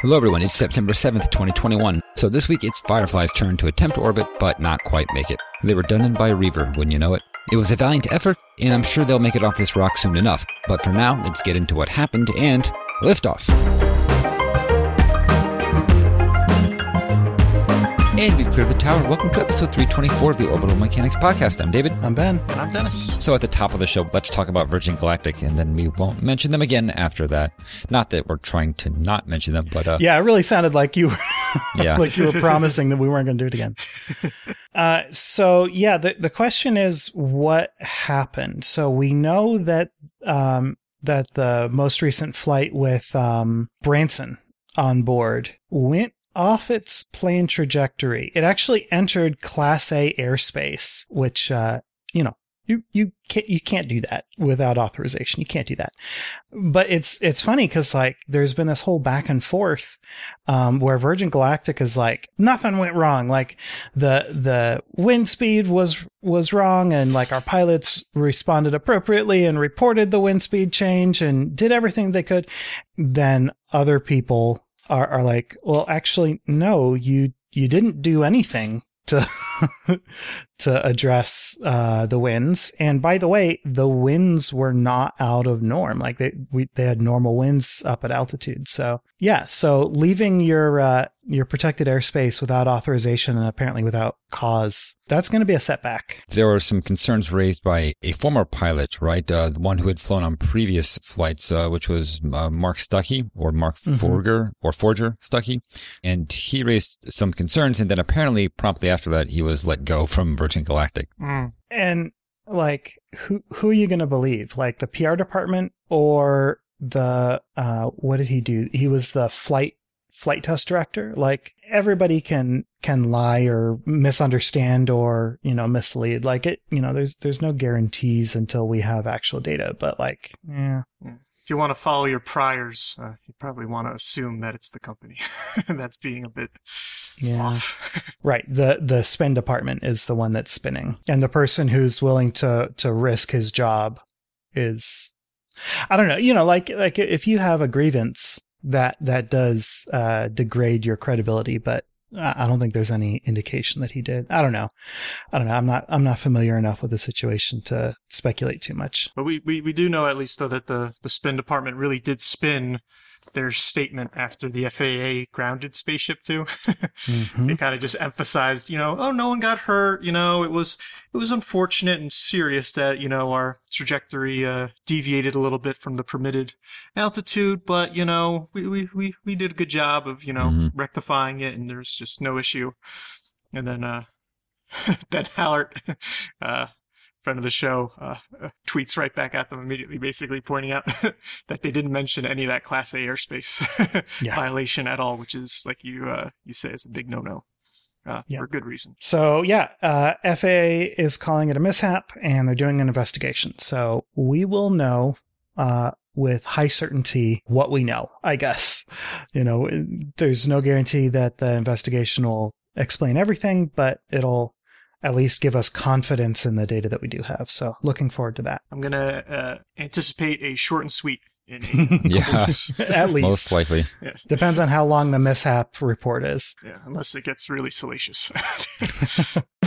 Hello, everyone. It's September 7th, 2021. So this week it's Firefly's turn to attempt orbit, but not quite make it. They were done in by Reaver, wouldn't you know it? It was a valiant effort, and I'm sure they'll make it off this rock soon enough. But for now, let's get into what happened and liftoff. And we've cleared the tower. Welcome to episode 324 of the Orbital Mechanics Podcast. I'm David. I'm Ben. And I'm Dennis. So at the top of the show, let's talk about Virgin Galactic, and then we won't mention them again after that. Not that we're trying to not mention them, but uh, Yeah, it really sounded like you were yeah, like you were promising that we weren't going to do it again. Uh, so yeah, the the question is what happened. So we know that um, that the most recent flight with um, Branson on board went off its plane trajectory. It actually entered Class A airspace, which uh, you know you you can't you can't do that without authorization. You can't do that. But it's it's funny because like there's been this whole back and forth um, where Virgin Galactic is like nothing went wrong. Like the the wind speed was was wrong, and like our pilots responded appropriately and reported the wind speed change and did everything they could. Then other people are are like, well, actually, no, you you didn't do anything to to address uh, the winds. And by the way, the winds were not out of norm. Like they we they had normal winds up at altitude. So yeah, so leaving your uh, your protected airspace without authorization and apparently without cause, that's going to be a setback. there were some concerns raised by a former pilot, right? Uh, the one who had flown on previous flights, uh, which was uh, Mark Stucky or Mark Mhm. Forger or Forger Stucky. And he raised some concerns. And then apparently promptly after that, he was let go from Virgin Galactic. Mm. And like, who who are you going to believe? Like the PR department or the uh, what did he do? He was the flight flight test director. Like everybody can can lie or misunderstand or you know mislead. Like it, you know, there's there's no guarantees until we have actual data. But like, yeah, If you want to follow your priors, uh, you probably want to assume that it's the company that's being a bit yeah. off. Right. The the spin department is the one that's spinning. And the person who's willing to to risk his job is I don't know, you know, like like if you have a grievance that that does uh degrade your credibility, but I don't think there's any indication that he did. I don't know. I don't know. I'm not I'm not familiar enough with the situation to speculate too much. But we, we, we do know at least though that the, the spin department really did spin their statement after the FAA grounded Spaceship Two. Mhm. they kind of just emphasized, you know, oh, no one got hurt. You know, it was it was unfortunate and serious that you know our trajectory uh, deviated a little bit from the permitted altitude, but you know, we we we, we did a good job of you know Mhm. rectifying it, and there's just no issue. And then uh, Ben Hallert, uh, friend of the show, uh, uh, tweets right back at them immediately, basically pointing out that they didn't mention any of that Class A airspace Yeah. violation at all, which is like you uh, you say is a big no-no uh, Yeah. for good reason. So yeah, uh, FAA is calling it a mishap, and they're doing an investigation. So we will know uh, with high certainty what we know. I guess you know there's no guarantee that the investigation will explain everything, but it'll at least give us confidence in the data that we do have. So looking forward to that. I'm gonna uh, anticipate a short and sweet. In Yeah, at least most likely. Yeah. depends on how long the mishap report is. yeah, unless it gets really salacious.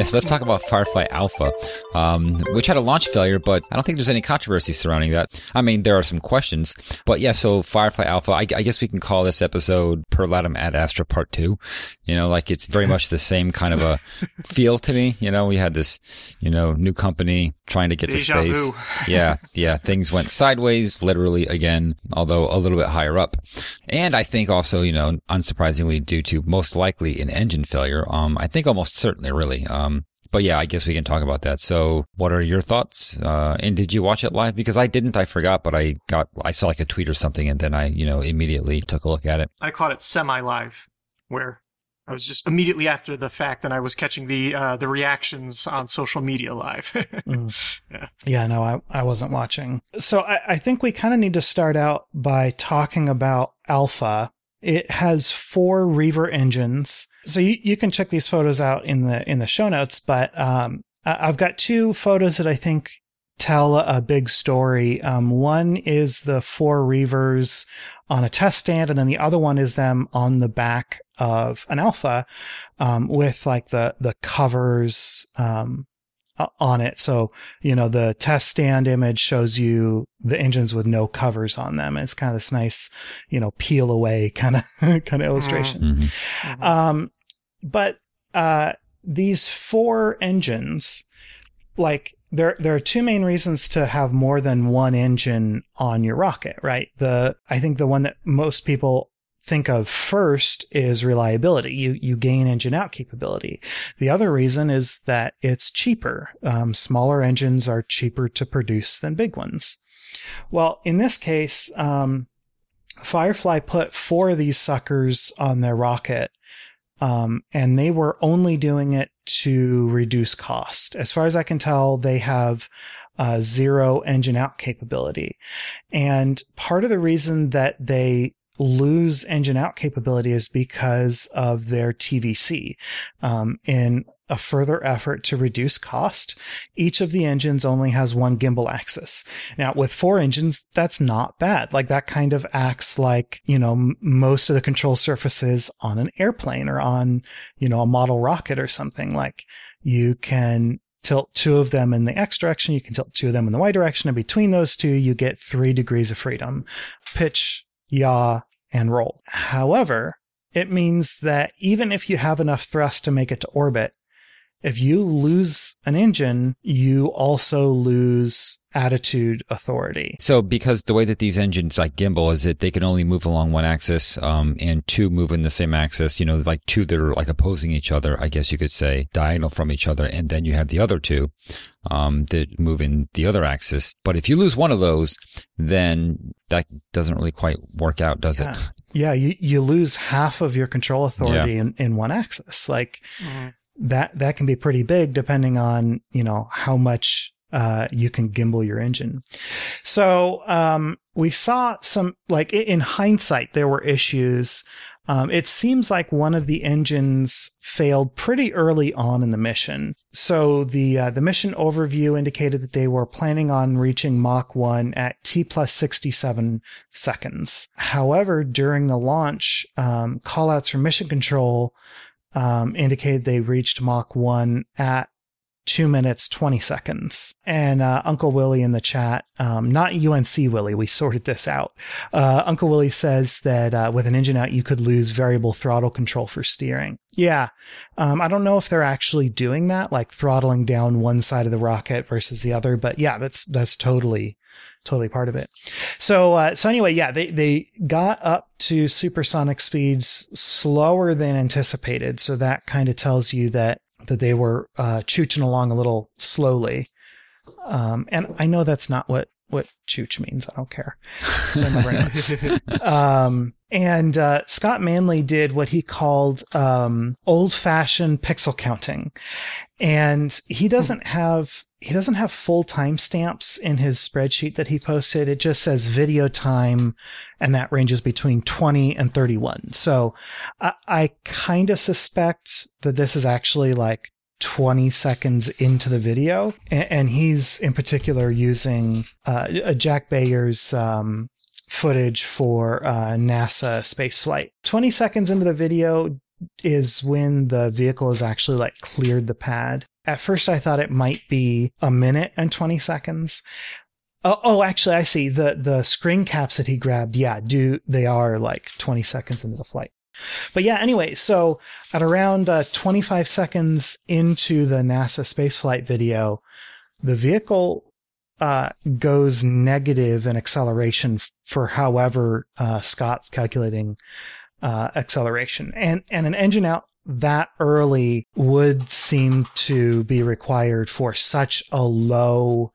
Yes, let's talk about Firefly Alpha, um, which had a launch failure, but I don't think there's any controversy surrounding that. I mean, there are some questions, but yeah, so Firefly Alpha, I, I guess we can call this episode Per Latum Ad Astra Part 2. You know, like it's very much the same kind of a feel to me. You know, we had this, you know, new company trying to get Deja to space. yeah, yeah, things went sideways, literally again, although a little bit higher up. And I think also, you know, unsurprisingly due to most likely an engine failure. Um, I think almost certainly really. Um, but yeah, I guess we can talk about that. So what are your thoughts? Uh, and did you watch it live? Because I didn't, I forgot, but I got, I saw like a tweet or something and then I, you know, immediately took a look at it. I caught it semi-live, where I was just immediately after the fact, and I was catching the uh, the reactions on social media live. Mm. Yeah. Yeah, no, I, I wasn't watching. So I, I think we kind of need to start out by talking about Alpha. It has four Reaver engines. So you, you can check these photos out in the in the show notes, but um, I've got two photos that I think tell a big story. Um, one is the four Reavers on a test stand, and then the other one is them on the back of an Alpha um, with like the the covers um, on it. So you know the test stand image shows you the engines with no covers on them. It's kind of this nice, you know, peel away kind of kind of illustration. Mhm. Um, but uh, these four engines, like there, there are two main reasons to have more than one engine on your rocket, right? The I think the one that most people think of first is reliability. You you gain engine out capability. The other reason is that it's cheaper. Um, smaller engines are cheaper to produce than big ones. Well, in this case, um, Firefly put four of these suckers on their rocket um, and they were only doing it to reduce cost. As far as I can tell, they have uh, zero engine out capability. And part of the reason that they lose engine out capability is because of their TVC. Um, in a further effort to reduce cost, each of the engines only has one gimbal axis. Now, with four engines, that's not bad. Like that kind of acts like, you know, m- most of the control surfaces on an airplane or on, you know, a model rocket or something. Like you can tilt two of them in the X direction, you can tilt two of them in the Y direction, and between those two, you get three degrees of freedom. Pitch, yaw, and roll. However, it means that even if you have enough thrust to make it to orbit, if you lose an engine, you also lose attitude authority. So because the way that these engines like gimbal is that they can only move along one axis, um, and two move in the same axis, you know, like two that are like opposing each other, I guess you could say, diagonal from each other, and then you have the other two, um, that move in the other axis. But if you lose one of those, then that doesn't really quite work out, does Yeah. it? Yeah, you, you lose half of your control authority in, in one axis. Like Mhm. that that can be pretty big depending on you know how much uh, you can gimbal your engine. So um, we saw some like in hindsight there were issues. Um, it seems like one of the engines failed pretty early on in the mission. So the uh, the mission overview indicated that they were planning on reaching Mach one at t plus sixty seven seconds. However, during the launch, um, callouts from mission control um, indicated they reached Mach 1 at 2 minutes 20 seconds. And uh, Uncle Willie in the chat, um, not UNC Willie, we sorted this out. Uh, Uncle Willie says that uh, with an engine out, you could lose variable throttle control for steering. Yeah. Um, I don't know if they're actually doing that, like throttling down one side of the rocket versus the other, but yeah, that's, that's totally, totally part of it. So, uh, so anyway, yeah, they, they got up to supersonic speeds slower than anticipated. So that kind of tells you that, that they were, uh, chooching along a little slowly. Um, and I know that's not what, what chooch means. I don't care. So I remember now. um, and uh, Scott Manley did what he called um, old-fashioned pixel counting, and he doesn't have he doesn't have full timestamps in his spreadsheet that he posted. It just says video time, and that ranges between twenty and thirty-one. So I, I kind of suspect that this is actually like 20 seconds into the video. And, and he's in particular using uh, Jack Beyer's um, footage for uh, NASA spaceflight. 20 seconds into the video is when the vehicle has actually like cleared the pad. At first, I thought it might be a minute and 20 seconds. Oh, oh, actually, I see the the screen caps that he grabbed. Yeah, do they are like 20 seconds into the flight. But yeah, anyway, so at around uh, 25 seconds into the NASA spaceflight video, the vehicle uh, goes negative in acceleration for however uh, Scott's calculating uh, acceleration, and and an engine out that early would seem to be required for such a low.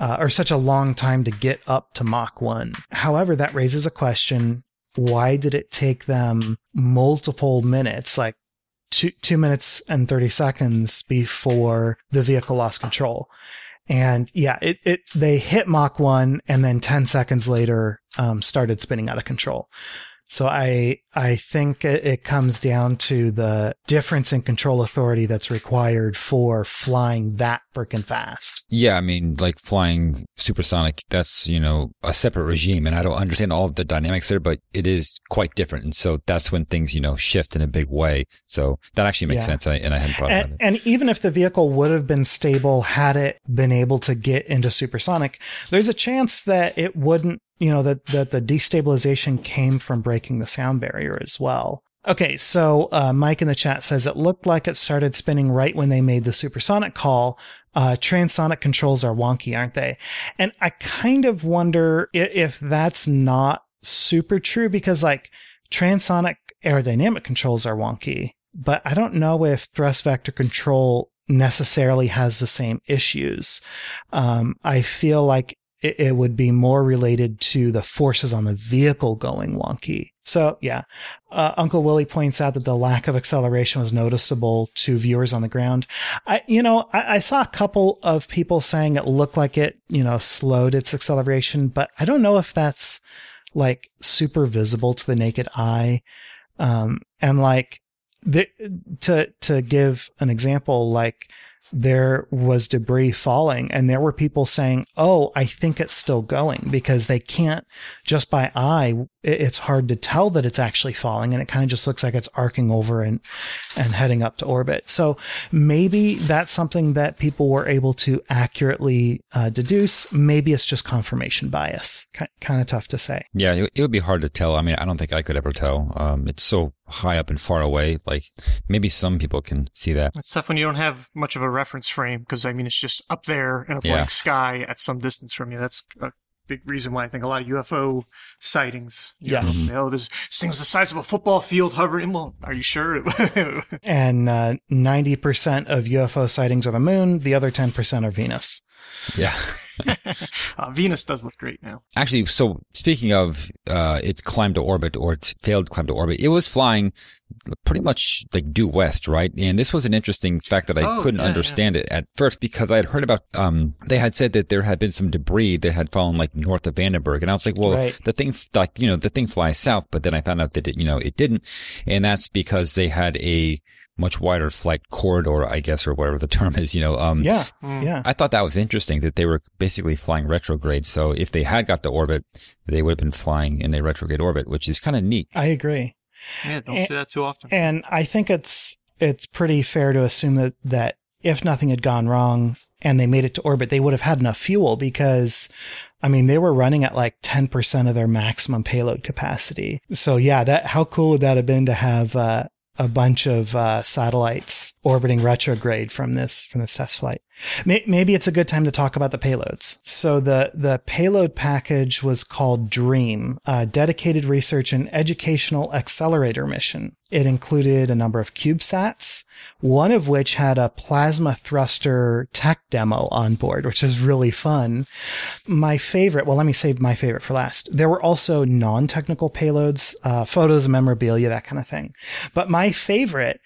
Uh, or such a long time to get up to Mach 1. However, that raises a question why did it take them multiple minutes, like two, two minutes and 30 seconds before the vehicle lost control? And yeah, it, it, they hit Mach 1 and then 10 seconds later, um, started spinning out of control. So I I think it, comes down to the difference in control authority that's required for flying that freaking fast. Yeah, I mean, like flying supersonic, that's, you know, a separate regime. And I don't understand all of the dynamics there, but it is quite different. And so that's when things, you know, shift in a big way. So that actually makes Yeah. sense. I, and I hadn't thought about And, it. and even if the vehicle would have been stable had it been able to get into supersonic, there's a chance that it wouldn't, you know, that, that the destabilization came from breaking the sound barrier as well. Okay, so uh, Mike in the chat says it looked like it started spinning right when they made the supersonic call. Uh, transonic controls are wonky, aren't they? And I kind of wonder if, if that's not super true because, like, transonic aerodynamic controls are wonky, but I don't know if thrust vector control necessarily has the same issues. Um, I feel like it, it would be more related to the forces on the vehicle going wonky. So yeah, uh, Uncle Willie points out that the lack of acceleration was noticeable to viewers on the ground. I, you know, I, I saw a couple of people saying it looked like it, you know, slowed its acceleration, but I don't know if that's like super visible to the naked eye. Um, and like the, to, to give an example, like there was debris falling and there were people saying, Oh, I think it's still going because they can't just by eye. It- It's hard to tell that it's actually falling and it kind of just looks like it's arcing over and, and heading up to orbit. So maybe that's something that people were able to accurately uh, deduce. Maybe it's just confirmation bias. Ki kind of tough to say. Yeah, it, it would be hard to tell. I mean, I don't think I could ever tell. Um, it's so high up and far away. Like maybe some people can see that. It's tough when you don't have much of a reference frame because I mean it's just up there in a Yeah. blank sky at some distance from you. That's a big reason why I think a lot of UFO sightings. Yes. you know, this this thing was the size of a football field hovering. Well, are you sure? And uh, 90% of UFO sightings are the moon. The other 10% are Venus. Yeah. uh, Venus does look great now. Actually, so speaking of, uh, it climbed to orbit or it failed to climb to orbit, it was flying pretty much like due west, right? And this was an interesting fact that I Oh, couldn't yeah, understand it at first because I had heard about, um, they had said that there had been some debris that had fallen like north of Vandenberg. And I was like, well, Right. the thing, like, you know, the thing flies south, but then I found out that it, you know, it didn't. And that's because they had a much wider flight corridor, I guess, or whatever the term is, you know, um, Yeah. Hmm. Yeah. I thought that was interesting that they were basically flying retrograde. So if they had got to orbit, they would have been flying in a retrograde orbit, which is kind of neat. I agree. Yeah, don't And- see that too often. And I think it's it's pretty fair to assume that that if nothing had gone wrong and they made it to orbit, they would have had enough fuel because I mean they were running at like 10% of their maximum payload capacity. So yeah, that how cool would that have been to have uh, a bunch of uh, satellites orbiting retrograde from this from this test flight. May- Maybe it's a good time to talk about the payloads. So the the payload package was called DREAM, a dedicated research and educational accelerator mission. It included a number of CubeSats, one of which had a plasma thruster tech demo on board, which is really fun. My favorite, well, let me save my favorite for last. There were also non-technical payloads, uh, photos, memorabilia, that kind of thing. But my favorite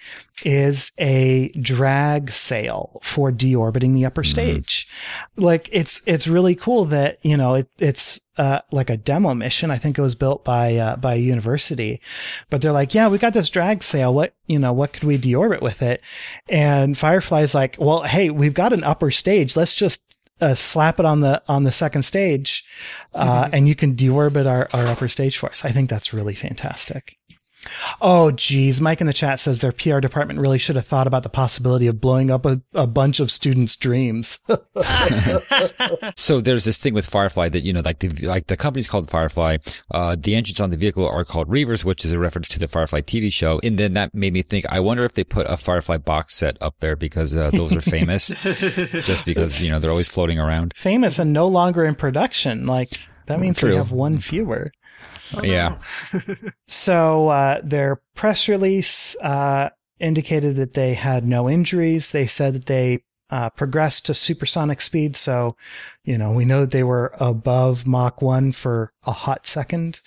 is a drag sail for deorbiting the upper stage. Like it's it's really cool that you know it, it's uh, like a demo mission. I think it was built by uh, by a university, but they're like, yeah, we got this drag sail. What you know, what could we deorbit with it? And Firefly's like, well, hey, we've got an upper stage. Let's just uh, slap it on the on the second stage, uh, and you can deorbit our, our upper stage for us. I think that's really fantastic. Oh, geez. Mike in the chat says their PR department really should have thought about the possibility of blowing up a, a bunch of students' dreams. So there's this thing with Firefly that, you know, like the, like the company's called Firefly. Uh, the engines on the vehicle are called Reavers, which is a reference to the Firefly TV show. And then that made me think, I wonder if they put a Firefly box set up there because, uh, those are famous just because, you know, they're always floating around. Famous and no longer in production. Like, that means we have one fewer. Oh, Yeah. So uh, their press release uh, indicated that they had no injuries. They said that they uh, progressed to supersonic speed, so You know, we know that they were above Mach 1 for a hot second.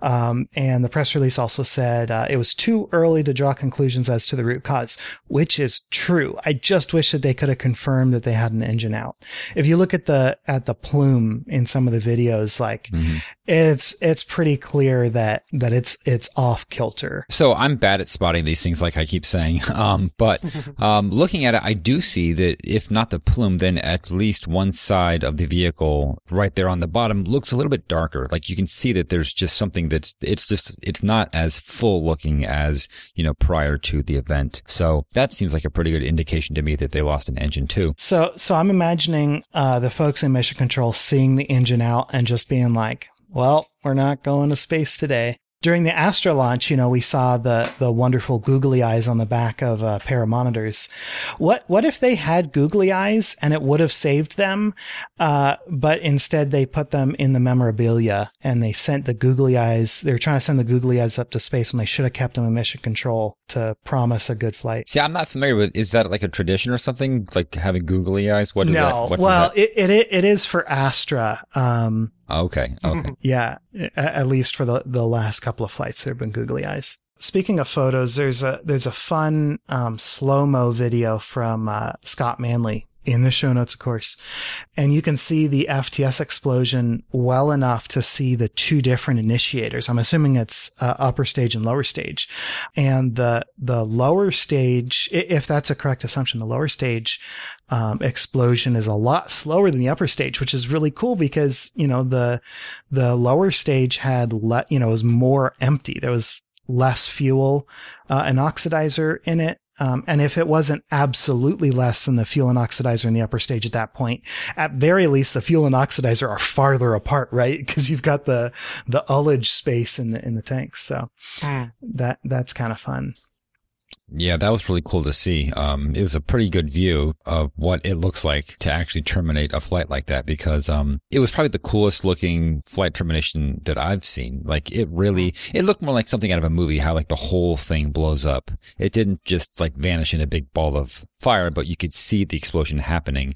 Um, and the press release also said uh, it was too early to draw conclusions as to the root cause, which is true. I just wish that they could have confirmed that they had an engine out. If you look at the at the plume in some of the videos, like Mhm. it's it's pretty clear that that it's it's off kilter. So I'm bad at spotting these things, like I keep saying. Um, but um, looking at it, I do see that if not the plume, then at least one side of the vehicle, right there on the bottom, looks a little bit darker. Like you can see that there's just something that's it's just it's not as full looking as you know prior to the event. So that seems like a pretty good indication to me that they lost an engine too. So so I'm imagining uh, the folks in mission control seeing the engine out and just being like, "Well, we're not going to space today." During the Astra launch, you know, we saw the the wonderful googly eyes on the back of a pair of monitors. What what if they had googly eyes and it would have saved them, uh, but instead they put them in the memorabilia and they sent the googly eyes. They were trying to send the googly eyes up to space when they should have kept them in mission control to promise a good flight. See, I'm not familiar with. Is that like a tradition or something? Like having googly eyes? What is that? no, What is well, that? it, it it is for Astra. Um, okay, okay. yeah, at least for the the last couple of flights, there have been googly eyes. Speaking of photos, there's a there's a fun um, slow mo video from uh, Scott Manley in the show notes, of course, and you can see the FTS explosion well enough to see the two different initiators. I'm assuming it's uh, upper stage and lower stage, and the the lower stage, if that's a correct assumption, the lower stage um, explosion is a lot slower than the upper stage, which is really cool because you know the the lower stage had let, you know was more empty. There was less fuel uh, and oxidizer in it. Um, and if it wasn't absolutely less than the fuel and oxidizer in the upper stage at that point, at very least the fuel and oxidizer are farther apart, right? Because you've got the the ullage space in the in the tanks. So Hmm. that that's kind of fun. Yeah, that was really cool to see. Um, it was a pretty good view of what it looks like to actually terminate a flight like that because, um, it was probably the coolest looking flight termination that I've seen. Like it really, it looked more like something out of a movie, how like the whole thing blows up. It didn't just like vanish in a big ball of fire, but you could see the explosion happening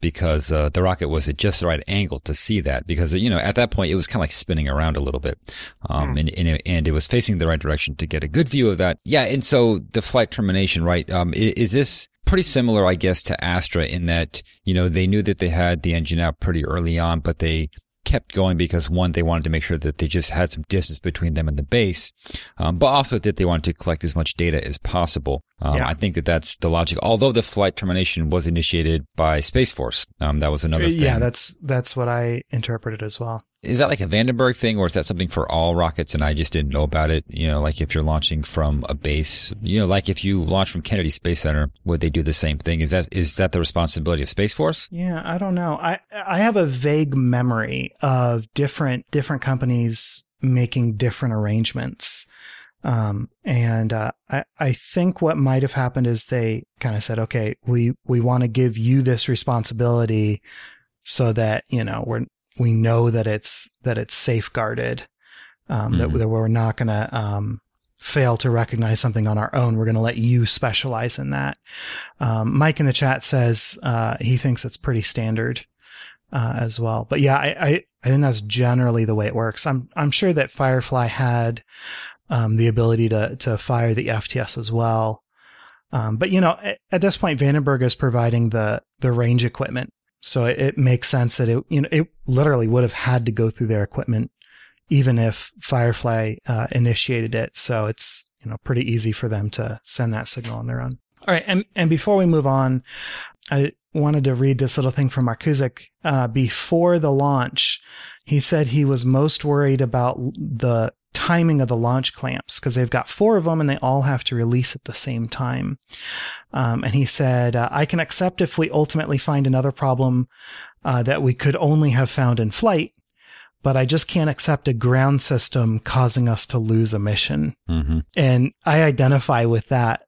because, uh, the rocket was at just the right angle to see that because, you know, at that point it was kind of like spinning around a little bit. Um, Hmm. and, and, it, and it was facing the right direction to get a good view of that. Yeah. And so the flight termination, right? Um, i- is this pretty similar, I guess, to Astra in that, you know, they knew that they had the engine out pretty early on, but they kept going because one, they wanted to make sure that they just had some distance between them and the base, um, but also that they wanted to collect as much data as possible. Um, Yeah. I think that that's the logic. Although the flight termination was initiated by Space Force, um, that was another thing. Yeah, that's that's what I interpreted as well. Is that like a Vandenberg thing or is that something for all rockets and I just didn't know about it? You know, like if you're launching from a base, you know, like if you launch from Kennedy Space Center, would they do the same thing? Is that, is that the responsibility of Space Force? Yeah, I don't know. I I have a vague memory of different different companies making different arrangements. Um, and uh, I I think what might have happened is they kind of said, okay, we we want to give you this responsibility so that you know we're we know that it's that it's safeguarded, um, that, Mhm. that we're not going to um, fail to recognize something on our own. We're going to let you specialize in that. Um, Mike in the chat says uh, he thinks it's pretty standard uh, as well. But yeah, I, I I think that's generally the way it works. I'm I'm sure that Firefly had um, the ability to to fire the FTS as well. Um, but you know, at, at this point, Vandenberg is providing the the range equipment, so it, it makes sense that it you know it literally would have had to go through their equipment, even if Firefly uh, initiated it. So it's you know pretty easy for them to send that signal on their own. All right, and and before we move on, I wanted to read this little thing from Markusic. Uh, before the launch, he said he was most worried about the timing of the launch clamps because they've got four of them and they all have to release at the same time. Um, and he said, uh, I can accept if we ultimately find another problem uh, that we could only have found in flight, but I just can't accept a ground system causing us to lose a mission. Mm-hmm. And I identify with that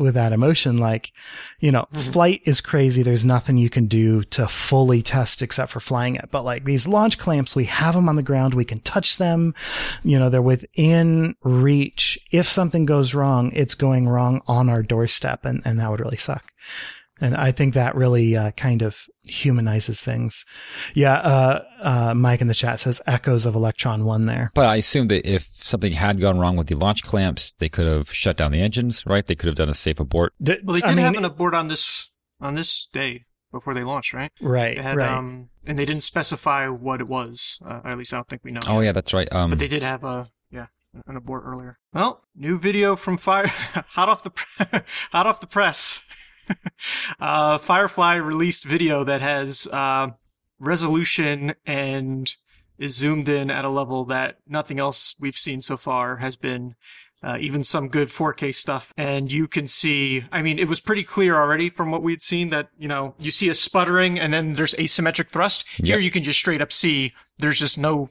with that emotion like you know Mhm. flight is crazy. There's nothing you can do to fully test except for flying it. But like these launch clamps we have them on the ground. We can touch them. You know they're within reach. If something goes wrong it's going wrong on our doorstep and and that would really suck And I think that really uh, kind of humanizes things. Yeah, uh, uh, Mike in the chat says echoes of Electron 1 there. But I assume that if something had gone wrong with the launch clamps, they could have shut down the engines, right? They could have done a safe abort. D- Well, they I did mean, have an abort on this on this day before they launched, right? right, They had, right. um, and they didn't specify what it was. Uh, or at least I don't think we know. Oh yet. yeah, that's right. Um, But they did have a yeah an abort earlier. Well, new video from Fire, hot off the pre- hot off the press. uh, Firefly released video that has uh, resolution and is zoomed in at a level that nothing else we've seen so far has been. Uh, even some good 4K stuff, and you can see. I mean, it was pretty clear already from what we'd seen that you know you see a sputtering, and then there's asymmetric thrust. Here, you can just straight up see there's just no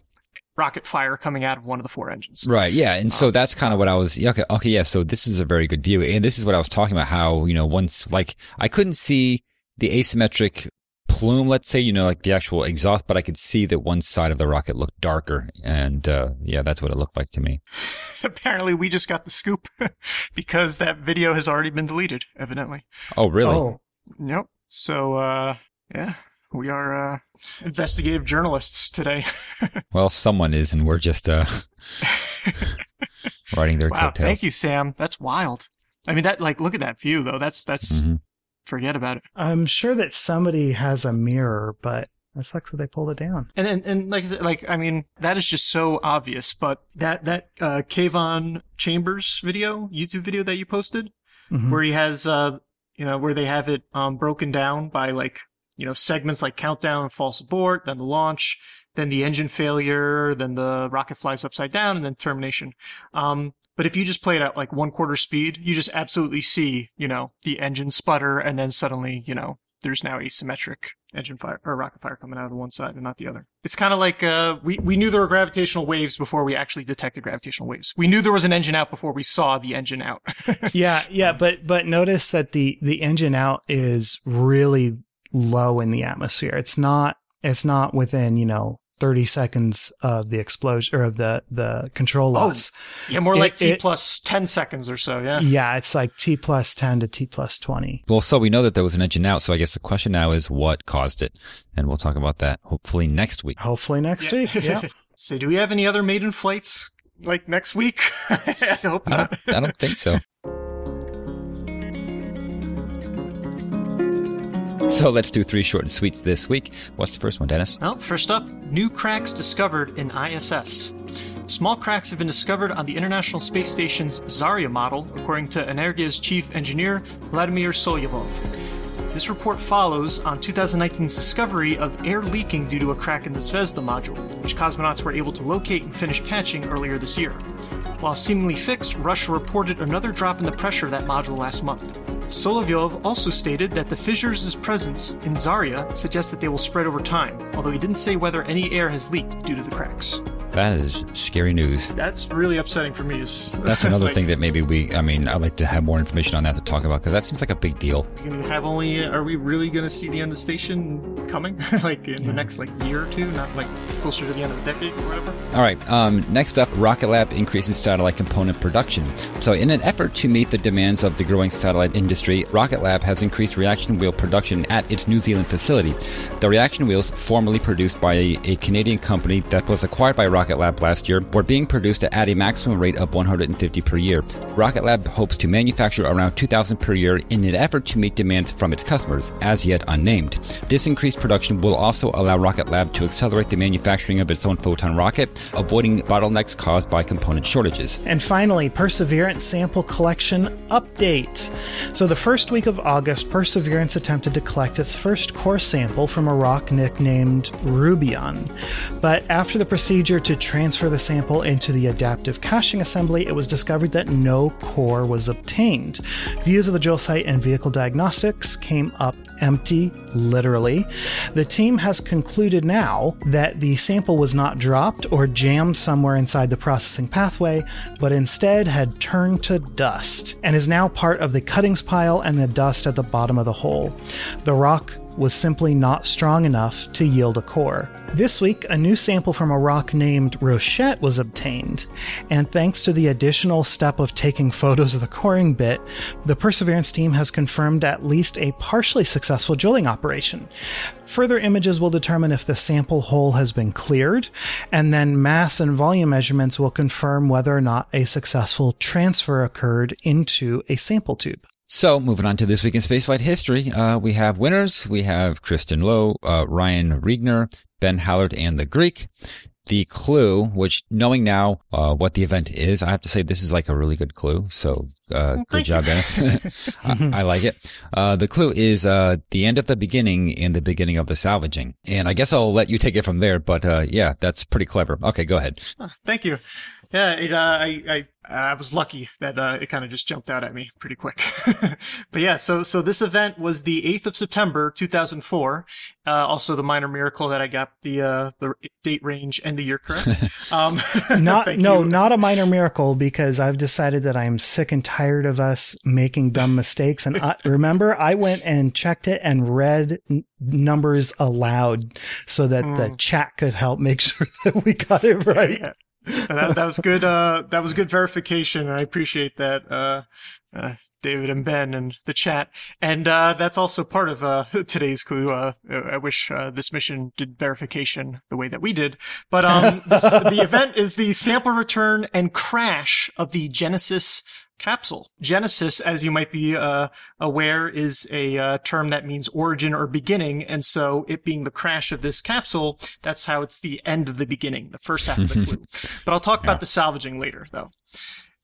rocket fire coming out of one of the four engines. Right. Yeah. And Uh, so that's kind of what I was. Okay. Okay. Yeah. So this is a very good view. And this is what I was talking about how, you know, once, like, I couldn't see the asymmetric plume, let's say, you know, like the actual exhaust, but I could see that one side of the rocket looked darker. And, uh, yeah, that's what it looked like to me. Apparently, we just got the scoop because that video has already been deleted, evidently. Oh, really? Oh, Yep. So, uh, yeah, we are uh, investigative journalists today. Well, someone is, and we're just, uh, riding their wow, coattails. thank you, Sam. That's wild. I mean, that like, look at that view, though. That's that's Mhm. forget about it. I'm sure that somebody has a mirror, but that sucks that they pulled it down. And and, and like I said, like I mean, that is just so obvious. But that that uh, Keavon Chambers video, YouTube video that you posted, Mhm. where he has uh you know where they have it um broken down by like you know segments like countdown and false abort then the launch then the engine failure then the rocket flies upside down and then termination um but if you just play it at like one quarter speed you just absolutely see you know the engine sputter and then suddenly you know there's now asymmetric engine fire or rocket fire coming out of one side and not the other. It's kind of like uh, we we knew there were gravitational waves before we actually detected gravitational waves. We knew there was an engine out before we saw the engine out. yeah, yeah, but but notice that the the engine out is really low in the atmosphere. It's not it's not within you know 30 seconds of the explosion or of the the control Oh, loss. yeah, more It- like T it- plus ten seconds or so. Yeah. yeah, it's like T plus 10 to T plus 20. Well, so we know that there was an engine out. So I guess the question now is what caused it? And we'll talk about that hopefully next week. Hopefully next Yeah. week. Yeah. So, do we have any other maiden flights like next week? I hope I don't, I don't think so. So let's do three short and sweets this week. What's the first one, Dennis? Well, first up, new cracks discovered in ISS. Small cracks have been discovered on the International Space Station's Zarya model, according to Energia's chief engineer, Vladimir Solovyov. This report follows on 2019's discovery of air leaking due to a crack in the Zvezda module, which cosmonauts were able to locate and finish patching earlier this year. While seemingly fixed, Russia reported another drop in the pressure of that module last month. Solovyov also stated that the fissures' presence in Zarya suggests that they will spread over time, although he didn't say whether any air has leaked due to the cracks. That is scary news. That's really upsetting for me. Is That's another like, thing that maybe we, I mean, I'd like to have more information on that to talk about because that seems like a big deal. have only. Are we really going to see the end of the station coming, like in the next like year or two, not like closer to the end of the decade or whatever? All right. Um, next up, Rocket Lab increases satellite component production. So, in an effort to meet the demands of the growing satellite industry, Rocket Lab has increased reaction wheel production at its New Zealand facility. The reaction wheels, formerly produced by a, a Canadian company that was acquired by Rocket Lab last year, were being produced at a maximum rate of 150 per year. Rocket Lab hopes to manufacture around 2,000 per year in an effort to meet demands from its customers, as yet unnamed. This increased production will also allow Rocket Lab to accelerate the manufacturing of its own photon rocket, avoiding bottlenecks caused by component shortages. And finally, Perseverance sample collection update. So, the first week of August, Perseverance attempted to collect its first core sample from a rock nicknamed Roubion. But after the procedure to transfer the sample into the adaptive caching assembly, it was discovered that no core was obtained. Views of the drill site and vehicle diagnostics came up empty, literally. The team has concluded now that the sample was not dropped or jammed somewhere inside the processing pathway, but instead had turned to dust and is now part of the cuttings pile and the dust at the bottom of the hole. The rock was simply not strong enough to yield a core. This week, a new sample from a rock named Rochette was obtained, and thanks to the additional step of taking photos of the coring bit, the Perseverance team has confirmed at least a partially successful drilling operation. Further images will determine if the sample hole has been cleared, and then mass and volume measurements will confirm whether or not a successful transfer occurred into a sample tube. So, moving on to this week in spaceflight history, uh, we have winners. We have Tristan Lowe, uh, Ryan Regner, Ben Hallert, and the Greek. The clue, which knowing now uh, what the event is, I have to say this is like a really good clue. So, uh, Well, good job, you. Dennis. I, I like it. Uh, the clue is uh, the end of the beginning and the beginning of the salvaging. And I guess I'll let you take it from there. But uh, yeah, that's pretty clever. Okay, go ahead. Thank you. Yeah, it, uh, I, I, I was lucky that uh, it kind of just jumped out at me pretty quick. but yeah, so so this event was the 8th of September 2004. Uh, also, the minor miracle that I got the uh, the date range and the year correct. Um, Not no, you. not a minor miracle because I've decided that I'm sick and tired of us making dumb mistakes. And I, remember, I went and checked it and read n- numbers aloud so that the Mm. chat could help make sure that we got it right. Yeah. That, that was good. Uh, that was good verification. and I appreciate that, uh, uh, David and Ben and the chat. And uh, that's also part of uh, today's clue. Uh, I wish uh, this mission did verification the way that we did. But um, this, the event is the sample return and crash of the Genesis capsule. Genesis, as you might be uh, aware, is a uh, term that means origin or beginning, and so it being the crash of this capsule, that's how it's the end of the beginning, the first half of the clue. But I'll talk Yeah. about the salvaging later, though.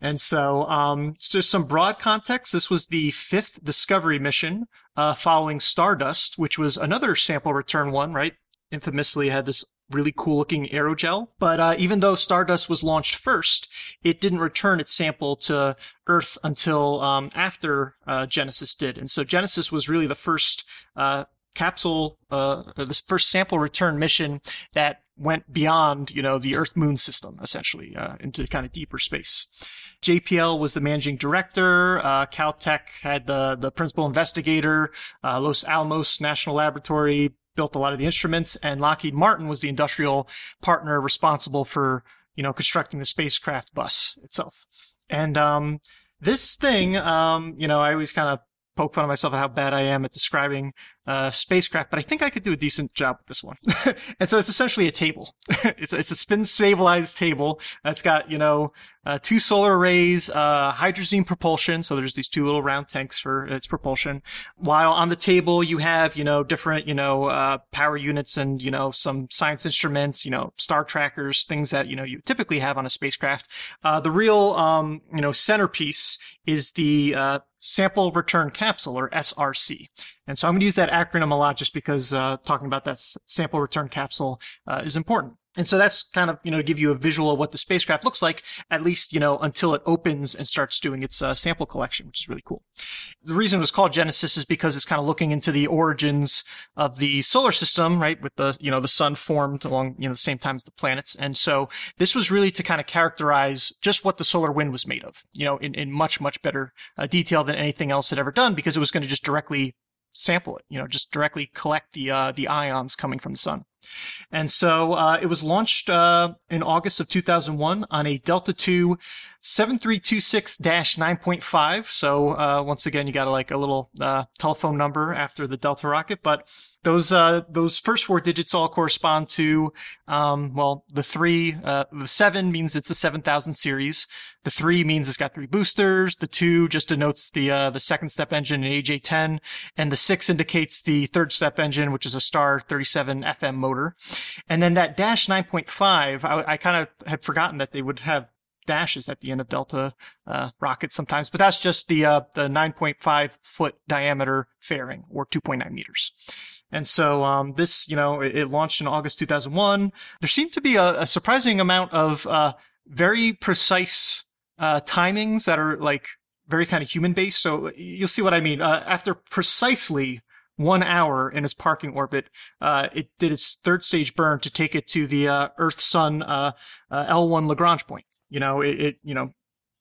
And so, um, so just some broad context. This was the fifth Discovery mission uh, following Stardust, which was another sample return one, right? Infamously had this really cool looking aerogel. But uh, even though Stardust was launched first, it didn't return its sample to Earth until um, after uh, Genesis did. And so Genesis was really the first uh, capsule, uh, the first sample return mission that went beyond, you know, the Earth Moon system, essentially, uh, into kind of deeper space. JPL was the managing director. Uh, Caltech had the the principal investigator. Uh, Los Alamos National Laboratory built a lot of the instruments, and Lockheed Martin was the industrial partner responsible for you know constructing the spacecraft bus itself. And um, this thing, um, you know, I always kind of poke fun of myself at how bad I am at describing uh, spacecraft, but I think I could do a decent job with this one. and so it's essentially a table. it's it's a spin stabilized table that's got you know uh, two solar arrays, uh, hydrazine propulsion. So there's these two little round tanks for its propulsion. While on the table you have you know different you know uh, power units and you know some science instruments, you know star trackers, things that you know you typically have on a spacecraft. Uh, the real um, you know centerpiece is the uh, sample return capsule or SRC. And so I'm going to use that acronym a lot just because uh, talking about that sample return capsule uh, is important. And so that's kind of, you know, to give you a visual of what the spacecraft looks like, at least, you know, until it opens and starts doing its uh, sample collection, which is really cool. The reason it was called Genesis is because it's kind of looking into the origins of the solar system, right? With the, you know, the sun formed along, you know, the same time as the planets. And so this was really to kind of characterize just what the solar wind was made of, you know, in, in much, much better uh, detail than anything else had ever done because it was going to just directly sample it, you know, just directly collect the, uh, the ions coming from the sun. And so uh, it was launched uh, in August of 2001 on a Delta II 7326-9.5. So uh, once again, you got like a little uh, telephone number after the Delta rocket, but those uh, those first four digits all correspond to um, well, the three, uh, the seven means it's a 7000 series. The three means it's got three boosters. The two just denotes the the second step engine in AJ10, and the six indicates the third step engine, which is a Star 37 FM motor. And then that dash 9.5, I, I kind of had forgotten that they would have dashes at the end of Delta uh, rockets sometimes, but that's just the uh, the 9.5 foot diameter fairing or 2.9 meters. And so um, this, you know, it, it launched in August 2001. There seemed to be a, a surprising amount of uh, very precise uh, timings that are like very kind of human based. So you'll see what I mean. Uh, after precisely one hour in its parking orbit, uh, it did its third stage burn to take it to the uh, Earth Sun uh, uh, L1 Lagrange point. You know, it, it you know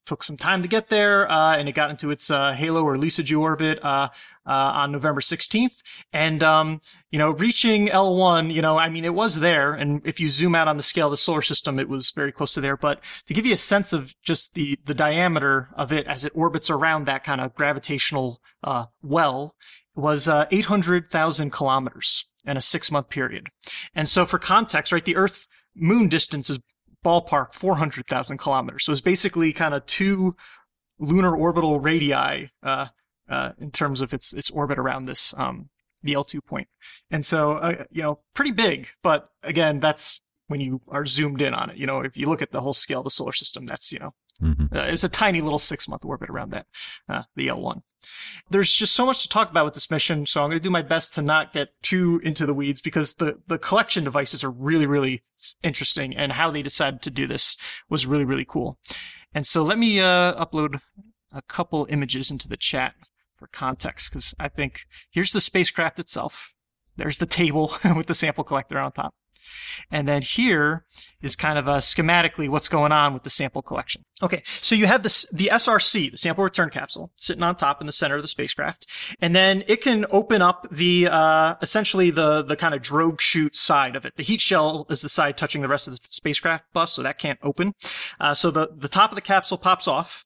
took some time to get there, uh, and it got into its uh, halo or Lissajous orbit uh, uh, on November 16th. And um, you know, reaching L1, you know, I mean, it was there, and if you zoom out on the scale of the solar system, it was very close to there. But to give you a sense of just the the diameter of it as it orbits around that kind of gravitational uh, well, was uh, 800,000 kilometers in a six month period. And so, for context, right, the Earth moon distance is ballpark 400,000 kilometers. So it's basically kind of two lunar orbital radii uh, uh, in terms of its its orbit around this um, the L2 point. And so, uh, you know, pretty big. But again, that's when you are zoomed in on it. You know, if you look at the whole scale of the solar system, that's you know, mm-hmm. Uh, it's a tiny little six month orbit around that uh, the L1. There's just so much to talk about with this mission, so I'm going to do my best to not get too into the weeds because the, the collection devices are really, really interesting and how they decided to do this was really, really cool. And so let me uh, upload a couple images into the chat for context because I think here's the spacecraft itself. There's the table with the sample collector on top. And then here is kind of a schematically what's going on with the sample collection. Okay, so you have this, the SRC, the sample return capsule, sitting on top in the center of the spacecraft, and then it can open up the uh, essentially the the kind of drogue chute side of it. The heat shell is the side touching the rest of the spacecraft bus, so that can't open. Uh, so the the top of the capsule pops off,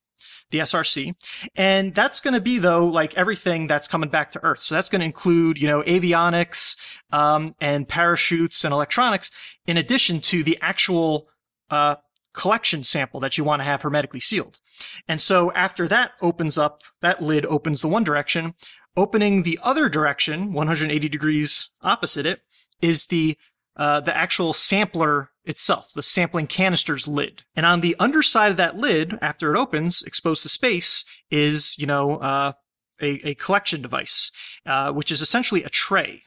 the SRC. And that's going to be though, like everything that's coming back to Earth. So that's going to include, you know, avionics, um, and parachutes and electronics in addition to the actual, uh, collection sample that you want to have hermetically sealed. And so after that opens up, that lid opens the one direction, opening the other direction, 180 degrees opposite it, is the uh, the actual sampler itself, the sampling canister's lid. And on the underside of that lid, after it opens, exposed to space, is, you know, uh, a, a, collection device, uh, which is essentially a tray.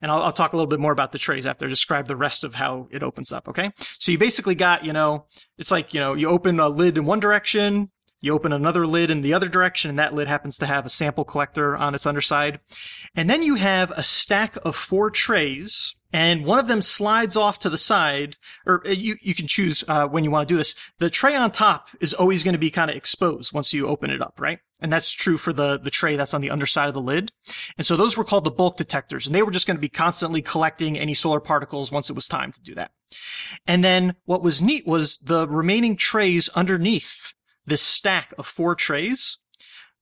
And I'll, I'll, talk a little bit more about the trays after I describe the rest of how it opens up, okay? So you basically got, you know, it's like, you know, you open a lid in one direction, you open another lid in the other direction, and that lid happens to have a sample collector on its underside. And then you have a stack of four trays and one of them slides off to the side, or uh, you, you can choose uh, when you want to do this. The tray on top is always going to be kind of exposed once you open it up, right? And that's true for the, the tray that's on the underside of the lid. And so those were called the bulk detectors, and they were just going to be constantly collecting any solar particles once it was time to do that. And then what was neat was the remaining trays underneath this stack of four trays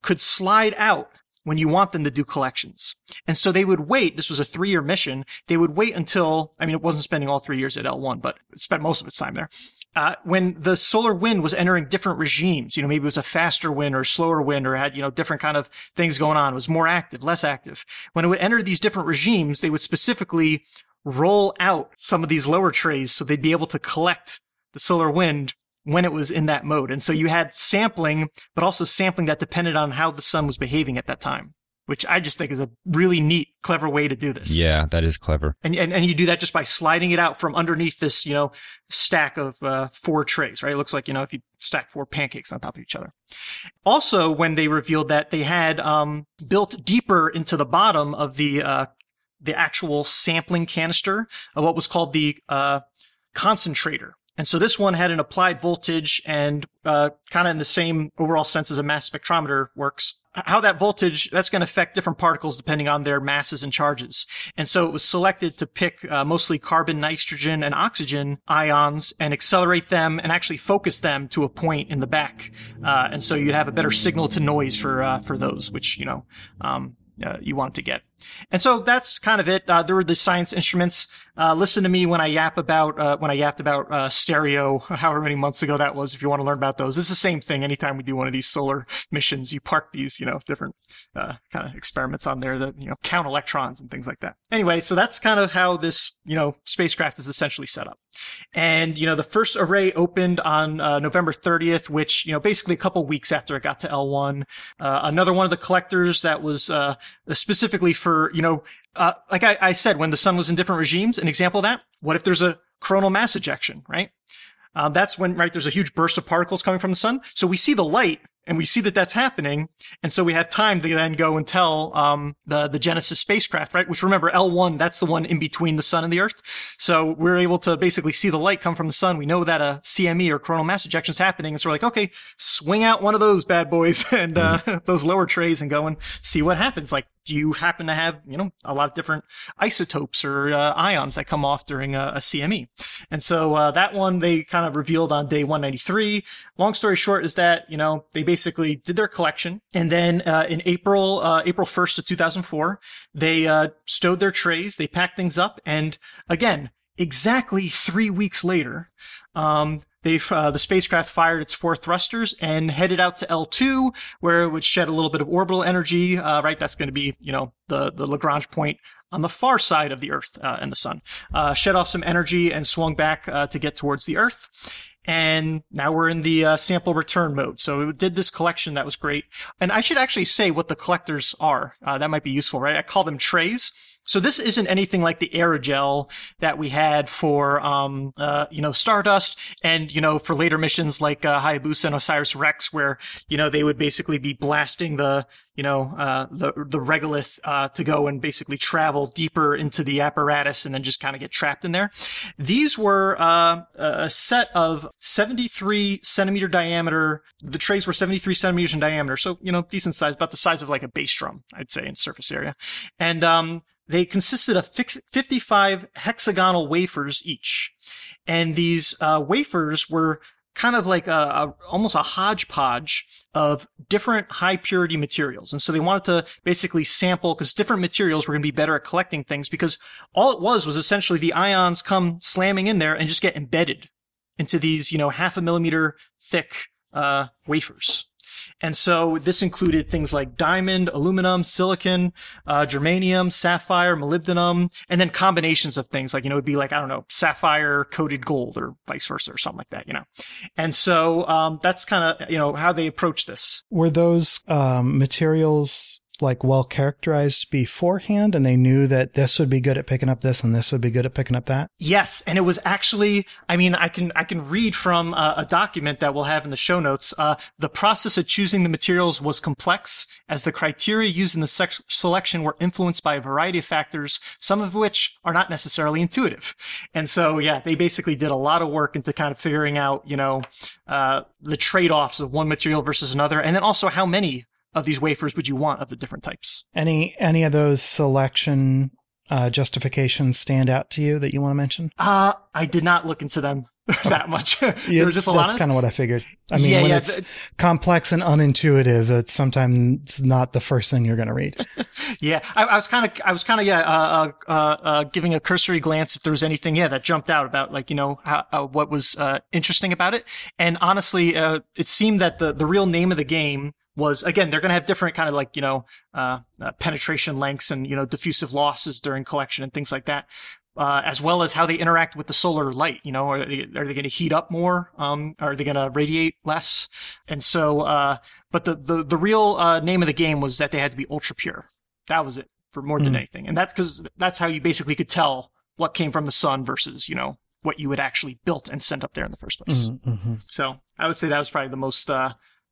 could slide out when you want them to do collections. And so they would wait. This was a three year mission. They would wait until, I mean, it wasn't spending all three years at L1, but it spent most of its time there. Uh, when the solar wind was entering different regimes, you know, maybe it was a faster wind or slower wind or had, you know, different kind of things going on. It was more active, less active. When it would enter these different regimes, they would specifically roll out some of these lower trays so they'd be able to collect the solar wind when it was in that mode. And so you had sampling, but also sampling that depended on how the sun was behaving at that time, which I just think is a really neat, clever way to do this. Yeah, that is clever. And, and, and you do that just by sliding it out from underneath this, you know, stack of uh, four trays, right? It looks like, you know, if you stack four pancakes on top of each other. Also, when they revealed that they had um, built deeper into the bottom of the, uh, the actual sampling canister of what was called the, uh, concentrator and so this one had an applied voltage and uh, kind of in the same overall sense as a mass spectrometer works. How that voltage, that's going to affect different particles depending on their masses and charges. And so it was selected to pick uh, mostly carbon, nitrogen, and oxygen ions and accelerate them and actually focus them to a point in the back. Uh, and so you'd have a better signal to noise for, uh, for those, which, you know, um, uh, you want to get. And so that's kind of it. Uh, there were the science instruments. Uh, listen to me when I yap about uh, when I yapped about uh, stereo, however many months ago that was. If you want to learn about those, it's the same thing. Anytime we do one of these solar missions, you park these, you know, different uh, kind of experiments on there that you know count electrons and things like that. Anyway, so that's kind of how this you know spacecraft is essentially set up. And you know, the first array opened on uh, November 30th, which you know basically a couple weeks after it got to L1. another one of the collectors that was specifically for for, you know, uh, like I, I, said, when the sun was in different regimes, an example of that, what if there's a coronal mass ejection, right? Uh, that's when, right, there's a huge burst of particles coming from the sun. So we see the light and we see that that's happening. And so we have time to then go and tell um, the the Genesis spacecraft, right? Which remember L1, that's the one in between the sun and the Earth. So we're able to basically see the light come from the sun. We know that a CME or coronal mass ejection is happening, and so we're like, okay, swing out one of those bad boys and uh, those lower trays and go and see what happens. Like do you happen to have, you know, a lot of different isotopes or uh, ions that come off during a, a CME? And so uh, that one they kind of revealed on day 193. Long story short is that, you know, they basically did their collection. And then uh, in April, uh, April 1st of 2004, they uh, stowed their trays, they packed things up. And again, exactly three weeks later, um, They've, uh, the spacecraft fired its four thrusters and headed out to L2, where it would shed a little bit of orbital energy, uh, right? That's going to be, you know, the, the Lagrange point on the far side of the Earth uh, and the Sun. Uh, shed off some energy and swung back uh, to get towards the Earth. And now we're in the uh, sample return mode. So it did this collection that was great. And I should actually say what the collectors are. that might be useful, right? I call them trays. So this isn't anything like the aerogel that we had for, um, uh, you know, Stardust and, you know, for later missions like, uh, Hayabusa and Osiris Rex, where, you know, they would basically be blasting the, you know, uh, the, the regolith, uh, to go and basically travel deeper into the apparatus and then just kind of get trapped in there. These were, uh, a set of 73 centimeter diameter. The trays were 73 centimeters in diameter. So, you know, decent size, about the size of like a bass drum, I'd say in surface area. And, um, they consisted of 55 hexagonal wafers each. And these uh, wafers were kind of like a, a, almost a hodgepodge of different high purity materials. And so they wanted to basically sample because different materials were going to be better at collecting things because all it was was essentially the ions come slamming in there and just get embedded into these, you know, half a millimeter thick uh, wafers. And so this included things like diamond, aluminum, silicon, uh, germanium, sapphire, molybdenum, and then combinations of things like, you know, it'd be like, I don't know, sapphire coated gold or vice versa or something like that, you know. And so um, that's kind of, you know, how they approach this. Were those um, materials like well characterized beforehand and they knew that this would be good at picking up this and this would be good at picking up that? Yes. And it was actually, I mean, I can, I can read from a document that we'll have in the show notes. Uh, the process of choosing the materials was complex as the criteria used in the selection were influenced by a variety of factors, some of which are not necessarily intuitive. And so, yeah, they basically did a lot of work into kind of figuring out, you know, uh, the trade-offs of one material versus another, and then also how many of these wafers would you want of the different types? Any any of those selection uh, justifications stand out to you that you want to mention? Uh, I did not look into them that much. there yeah, was just a that's lot. kind of what I figured. I mean, Yeah, when yeah, it's the- complex and unintuitive, it's sometimes not the first thing you're going to read. Yeah, I, I was kind of, I was kind of, yeah, uh, uh, uh, uh, giving a cursory glance if there was anything, yeah, that jumped out about like, you know, how, uh, what was uh, interesting about it. And honestly, uh, it seemed that the the real name of the game was again they're going to have different kind of like you know uh, uh, penetration lengths and you know diffusive losses during collection and things like that. Uh, as well as how they interact with the solar light. You know, are they, are they going to heat up more? Um, are they going to radiate less? And so, uh, but the, the, the real, uh, name of the game was that they had to be ultra pure. That was it for more than Mhm. anything. And that's because that's how you basically could tell what came from the sun versus, you know, what you had actually built and sent up there in the first place. Mm-hmm. So I would say that was probably the most,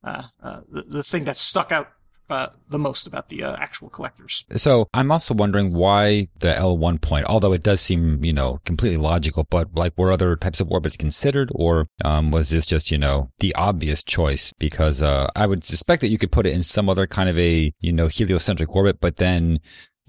uh, uh, the, the thing that stuck out, uh, the most about the uh, actual collectors. So I'm also wondering why the L1 point, although it does seem, you know, completely logical, but like were other types of orbits considered or um, was this just, you know, the obvious choice? Because I would suspect that you could put it in some other kind of a, you know, heliocentric orbit, but then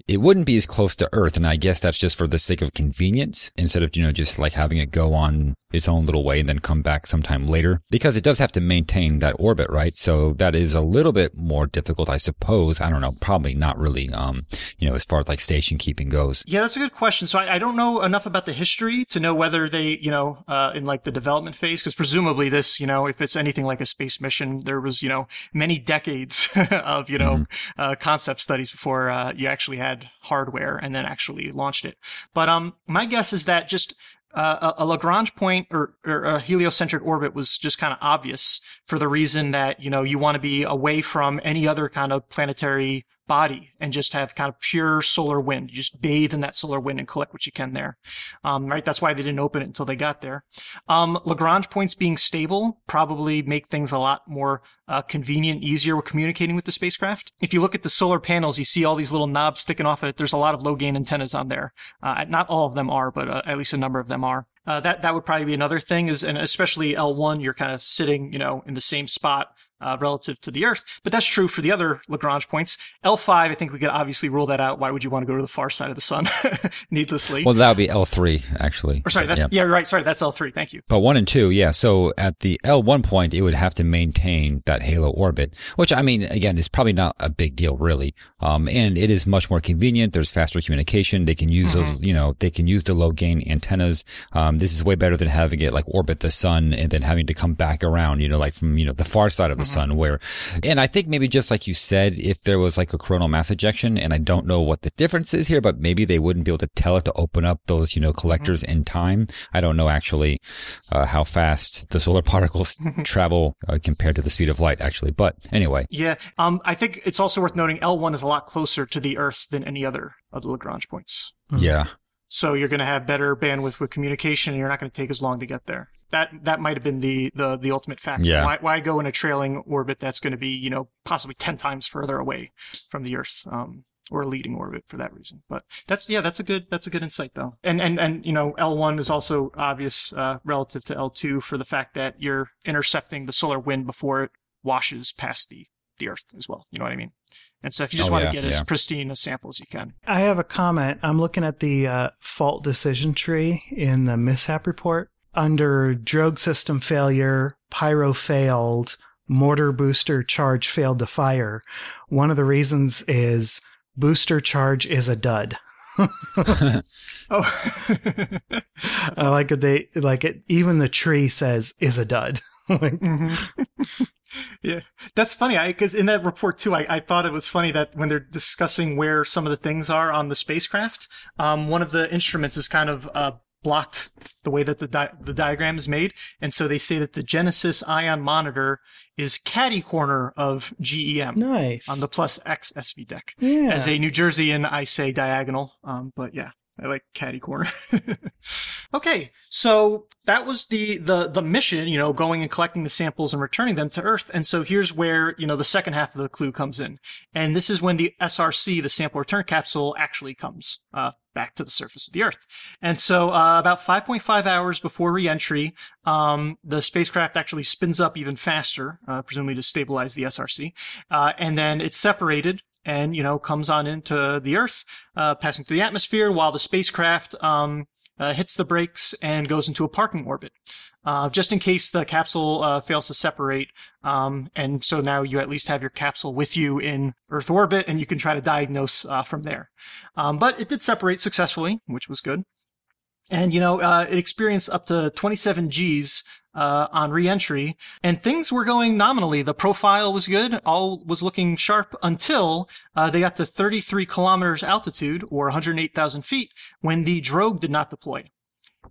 it wouldn't be as close to Earth. And I guess that's just for the sake of convenience instead of, you know, just like having it go on its own little way and then come back sometime later because it does have to maintain that orbit, right? So that is a little bit more difficult, I suppose. I don't know. Probably not really, um, you know, as far as like station keeping goes. Yeah, that's a good question. So I, I don't know enough about the history to know whether they, you know, uh, in like the development phase, because presumably this, you know, if it's anything like a space mission, there was, you know, many decades of, you know, uh, concept studies before uh, you actually had hardware and then actually launched it. But um, my guess is that just uh, a a Lagrange point or, or a heliocentric orbit was just kind of obvious for the reason that you know you want to be away from any other kind of planetary body and just have kind of pure solar wind. You just bathe in that solar wind and collect what you can there. Um, right? That's why they didn't open it until they got there. Um, Lagrange points being stable probably make things a lot more uh, convenient, easier with communicating with the spacecraft. If you look at the solar panels, you see all these little knobs sticking off it. There's a lot of low gain antennas on there. Uh, not all of them are, but uh, at least a number of them are. Uh, that that would probably be another thing is, and especially L1, you're kind of sitting, you know, in the same spot uh, relative to the Earth. But that's true for the other Lagrange points. L5, I think we could obviously rule that out. Why would you want to go to the far side of the sun needlessly? Well, that would be L3 actually. Or sorry, that's yeah. yeah, right. Sorry, that's L3. Thank you. But one and two, yeah. So at the L1 point, it would have to maintain that halo orbit, which I mean, again, is probably not a big deal really. Um, and it is much more convenient. There's faster communication. They can use mm-hmm. those, you know, they can use the low gain antennas. Um, this is way better than having it like orbit the sun and then having to come back around, you know, like from, you know, the far side of the mm-hmm. Sun where and I think maybe just like you said, if there was like a coronal mass ejection, and I don't know what the difference is here, but maybe they wouldn't be able to tell it to open up those, you know, collectors mm-hmm. in time. I don't know actually uh, how fast the solar particles travel uh, compared to the speed of light, actually. But anyway. Yeah. Um, I think it's also worth noting L1 is a lot closer to the Earth than any other of the Lagrange points. Mm-hmm. Yeah. So you're going to have better bandwidth with communication and you're not going to take as long to get there that that might have been the the the ultimate factor. Yeah. Why, why go in a trailing orbit that's going to be you know possibly ten times further away from the Earth? Um, or a leading orbit for that reason. But that's yeah, that's a good that's a good insight though. And and and you know L1 is also obvious uh, relative to L2 for the fact that you're intercepting the solar wind before it washes past the the Earth as well. You know what I mean? And so if you just oh, want yeah, to get yeah. as pristine a sample as you can. I have a comment. I'm looking at the uh, fault decision tree in the mishap report under drogue system failure, pyro failed, mortar booster charge failed to fire. One of the reasons is booster charge is a dud. oh, I like it. They like it. Even the tree says is a dud. like, mm-hmm. yeah, that's funny. I because in that report too, I, I thought it was funny that when they're discussing where some of the things are on the spacecraft, um, one of the instruments is kind of uh, blocked the way that the di- the diagram is made, and so they say that the Genesis ion monitor is caddy corner of GEM. Nice on the plus X SV deck. Yeah. As a New Jerseyan, I say diagonal, um, but yeah. I like caddy corner. okay, so that was the, the the mission, you know, going and collecting the samples and returning them to Earth. And so here's where you know the second half of the clue comes in, and this is when the SRC, the sample return capsule, actually comes uh, back to the surface of the Earth. And so, uh, about 5.5 hours before reentry, um, the spacecraft actually spins up even faster, uh, presumably to stabilize the SRC, uh, and then it's separated and you know comes on into the Earth, uh, passing through the atmosphere, while the spacecraft um, uh, hits the brakes and goes into a parking orbit. Uh, just in case the capsule uh, fails to separate. Um, and so now you at least have your capsule with you in Earth orbit, and you can try to diagnose uh, from there. Um, but it did separate successfully, which was good. And you know, uh, it experienced up to 27 Gs uh, on reentry, and things were going nominally. The profile was good, all was looking sharp until uh, they got to 33 kilometers altitude, or 108,000 feet, when the drogue did not deploy.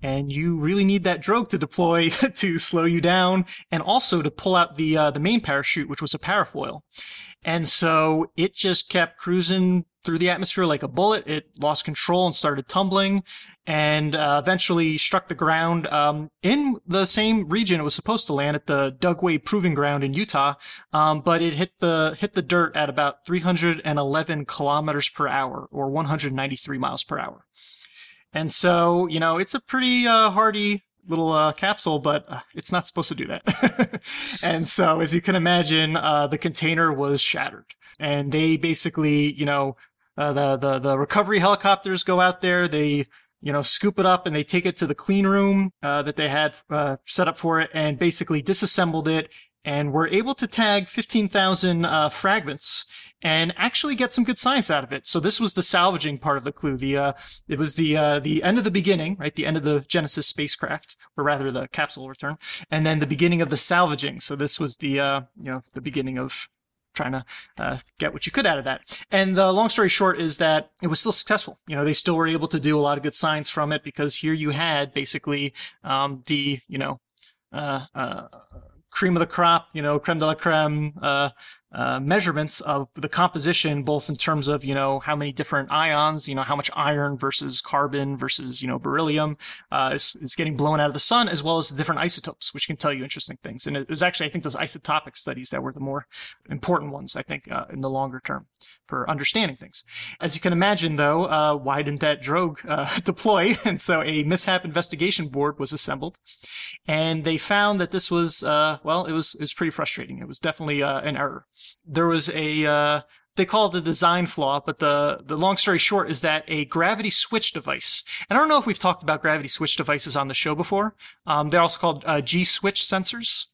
And you really need that drogue to deploy to slow you down, and also to pull out the uh, the main parachute, which was a parafoil. And so it just kept cruising through the atmosphere like a bullet. It lost control and started tumbling and uh, eventually struck the ground um, in the same region it was supposed to land at the Dugway Proving Ground in Utah. Um, but it hit the hit the dirt at about 311 kilometers per hour or 193 miles per hour. And so, you know, it's a pretty uh, hardy little uh, capsule, but uh, it's not supposed to do that. and so, as you can imagine, uh, the container was shattered, and they basically, you know, uh, the the the recovery helicopters go out there. They you know scoop it up and they take it to the clean room uh, that they had uh, set up for it, and basically disassembled it. And we're able to tag 15,000 uh, fragments and actually get some good science out of it. So this was the salvaging part of the clue. The uh, it was the uh, the end of the beginning, right? The end of the Genesis spacecraft, or rather the capsule return, and then the beginning of the salvaging. So this was the uh, you know the beginning of trying to uh, get what you could out of that. And the long story short is that it was still successful. You know, they still were able to do a lot of good science from it because here you had basically um, the, you know, uh, uh, cream of the crop, you know, creme de la creme, uh, uh, measurements of the composition, both in terms of, you know, how many different ions, you know, how much iron versus carbon versus, you know, beryllium, uh, is, is getting blown out of the sun, as well as the different isotopes, which can tell you interesting things. And it was actually, I think, those isotopic studies that were the more important ones, I think, uh, in the longer term for understanding things. As you can imagine, though, uh, why didn't that drogue uh, deploy? And so a mishap investigation board was assembled, and they found that this was, uh, well, it was it was pretty frustrating. It was definitely an error. There was a uh, they call it a design flaw, but the, the long story short is that a gravity switch device, and I don't know if we've talked about gravity switch devices on the show before. Um, they're also called uh, G switch sensors.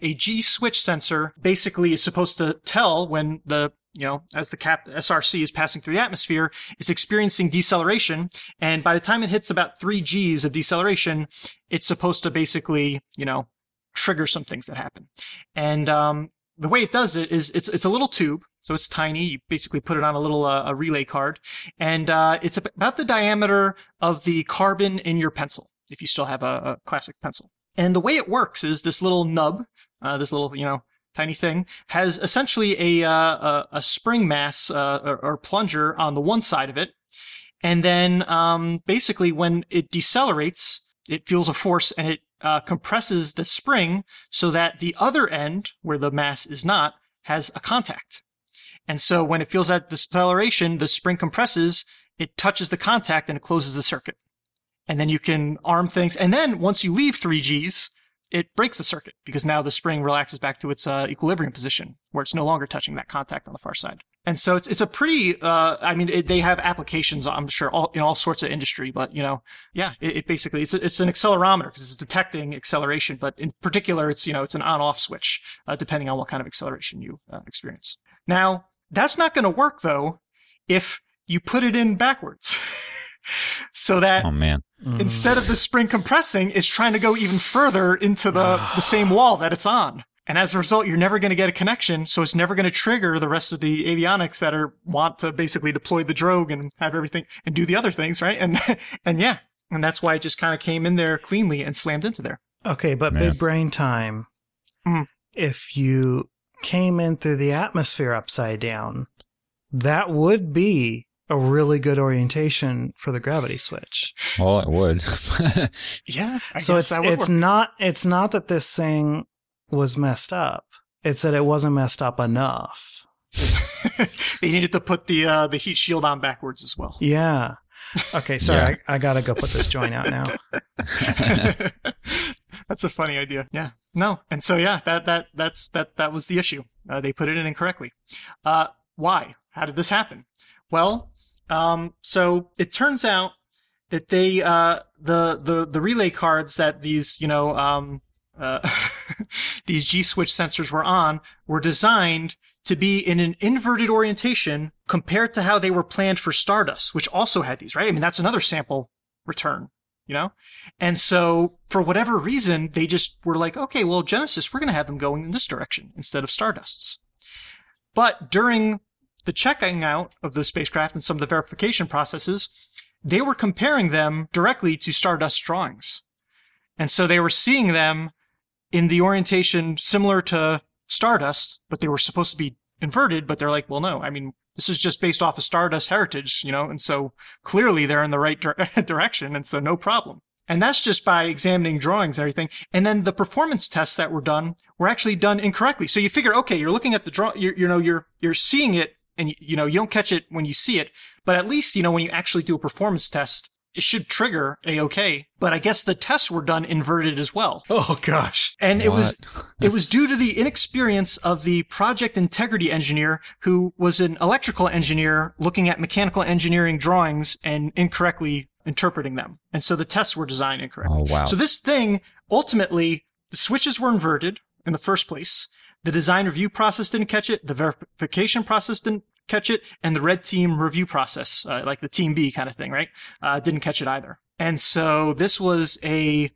A G switch sensor basically is supposed to tell when the you know, as the cap SRC is passing through the atmosphere, it's experiencing deceleration. And by the time it hits about three G's of deceleration, it's supposed to basically, you know, trigger some things that happen. And, um, the way it does it is it's, it's a little tube. So it's tiny. You basically put it on a little, uh, a relay card and, uh, it's about the diameter of the carbon in your pencil. If you still have a, a classic pencil. And the way it works is this little nub, uh, this little, you know, tiny thing, has essentially a, uh, a, a, spring mass uh, or, or, plunger on the one side of it. And then um, basically, when it decelerates, it feels a force and it uh, compresses the spring so that the other end, where the mass is not, has a contact. And so when it feels that deceleration, the spring compresses, it touches the contact and it closes the circuit. And then you can arm things. And then once you leave 3Gs, it breaks the circuit because now the spring relaxes back to its uh, equilibrium position where it's no longer touching that contact on the far side. And so it's it's a pretty. Uh, I mean, it, they have applications. I'm sure all in all sorts of industry, but you know, yeah, it, it basically it's a, it's an accelerometer because it's detecting acceleration, but in particular, it's you know it's an on-off switch uh, depending on what kind of acceleration you uh, experience. Now that's not going to work though if you put it in backwards. so that oh man mm. instead of the spring compressing it's trying to go even further into the, the same wall that it's on and as a result you're never going to get a connection so it's never going to trigger the rest of the avionics that are want to basically deploy the drogue and have everything and do the other things right and and yeah and that's why it just kind of came in there cleanly and slammed into there okay but Man. big brain time mm. if you came in through the atmosphere upside down that would be a really good orientation for the gravity switch. Well, it would. yeah. I so it's it's work. not it's not that this thing was messed up. It said it wasn't messed up enough. they needed to put the uh, the heat shield on backwards as well. Yeah. Okay, sorry, yeah. I, I gotta go put this joint out now. that's a funny idea. Yeah. No. And so yeah, that that that's that that was the issue. Uh, they put it in incorrectly. Uh, why? How did this happen? Well, um, so it turns out that they uh, the the the relay cards that these you know um, uh, these G switch sensors were on were designed to be in an inverted orientation compared to how they were planned for Stardust, which also had these, right? I mean, that's another sample return, you know? And so for whatever reason, they just were like, okay, well, Genesis, we're going to have them going in this direction instead of Stardust's. But during the checking out of the spacecraft and some of the verification processes, they were comparing them directly to Stardust drawings. And so they were seeing them in the orientation similar to Stardust, but they were supposed to be inverted, but they're like, well, no, I mean, this is just based off of Stardust heritage, you know, and so clearly they're in the right dire- direction, and so no problem. And that's just by examining drawings and everything. And then the performance tests that were done were actually done incorrectly. So you figure, okay, you're looking at the draw, you know, you're, you're seeing it and you know you don't catch it when you see it but at least you know when you actually do a performance test it should trigger a okay but i guess the tests were done inverted as well oh gosh and what? it was it was due to the inexperience of the project integrity engineer who was an electrical engineer looking at mechanical engineering drawings and incorrectly interpreting them and so the tests were designed incorrectly oh, wow. so this thing ultimately the switches were inverted in the first place the design review process didn't catch it. The verification process didn't catch it. And the red team review process, uh, like the team B kind of thing, right? Uh, didn't catch it either. And so this was a,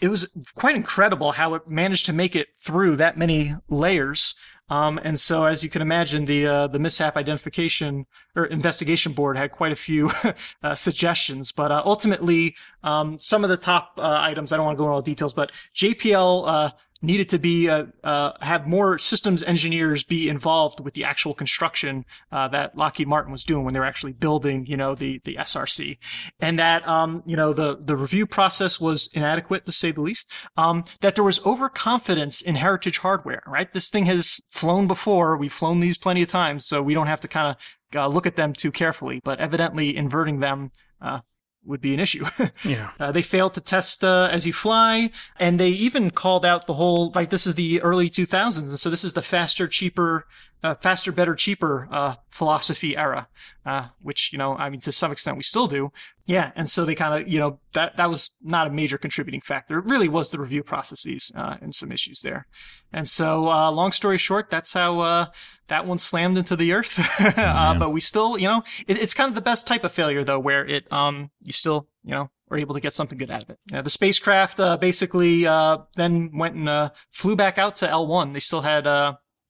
it was quite incredible how it managed to make it through that many layers. Um, and so, as you can imagine, the uh, the mishap identification or investigation board had quite a few uh, suggestions. But uh, ultimately, um, some of the top uh, items I don't want to go into all the details, but JPL uh, needed to be uh, uh, have more systems engineers be involved with the actual construction uh, that Lockheed Martin was doing when they were actually building, you know, the the SRC, and that um, you know the the review process was inadequate to say the least. Um, that there was overconfidence in Heritage hardware. Right, this thing has flown before. We've flown these plenty of times, so we don't have to kind of uh, look at them too carefully. But evidently, inverting them uh, would be an issue. Yeah. Uh, they failed to test uh, as you fly, and they even called out the whole like this is the early 2000s, and so this is the faster, cheaper, uh, faster, better, cheaper uh, philosophy era, uh, which you know, I mean, to some extent, we still do. Yeah, and so they kind of, you know, that that was not a major contributing factor. It really was the review processes uh, and some issues there. And so, long story short, that's how that one slammed into the earth. uh, but we still, you know, it, it's kind of the best type of failure though, where it, um, you still, you know, are able to get something good out of it. Uh, the spacecraft, uh, basically, uh, then went and, uh, flew back out to L1. They still had,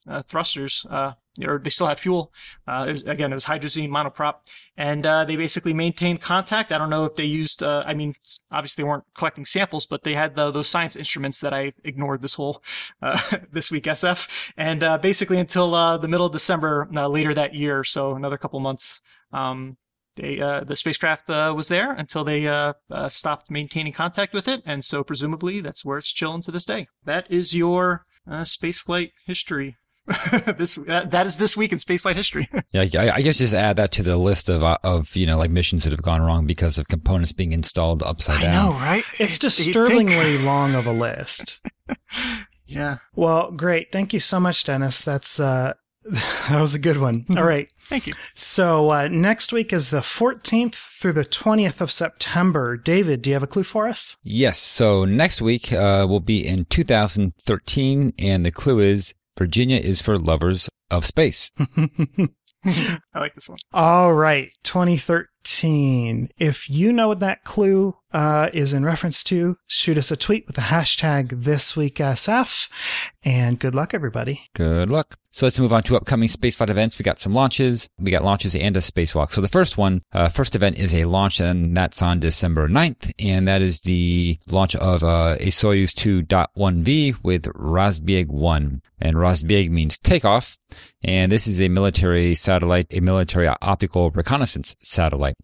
uh, thrusters, or they still had fuel. Uh, it was, again, it was hydrazine monoprop, and uh, they basically maintained contact. I don't know if they used. Uh, I mean, obviously they weren't collecting samples, but they had the, those science instruments that I ignored this whole uh, this week SF, and uh, basically until uh, the middle of December later that year, so another couple months. Um, they, the spacecraft was there until they stopped maintaining contact with it, and so presumably that's where it's chilling to this day. That is your spaceflight history. this that is this week in spaceflight history. yeah, I, guess just add that to the list of uh, of you know like missions that have gone wrong because of components being installed upside down. I know, right? It's, it's disturbingly long of a list. yeah. Well, great. Thank you so much, Dennis. That's uh, that was a good one. All right. Thank you. So uh, next week is the 14th through the 20th of September. David, do you have a clue for us? Yes. So next week uh, will be in 2013, and the clue is Virginia is for lovers of space. I like this one. All right, 2013. If you know what that clue uh, is in reference to, shoot us a tweet with the hashtag ThisWeekSF. And good luck, everybody. Good luck. So let's move on to upcoming spaceflight events. We got some launches. We got launches and a spacewalk. So the first one, uh, first event is a launch, and that's on December 9th. And that is the launch of uh, a Soyuz 2.1V with Razbieg 1. And Razbieg means takeoff. And this is a military satellite, a military optical reconnaissance satellite.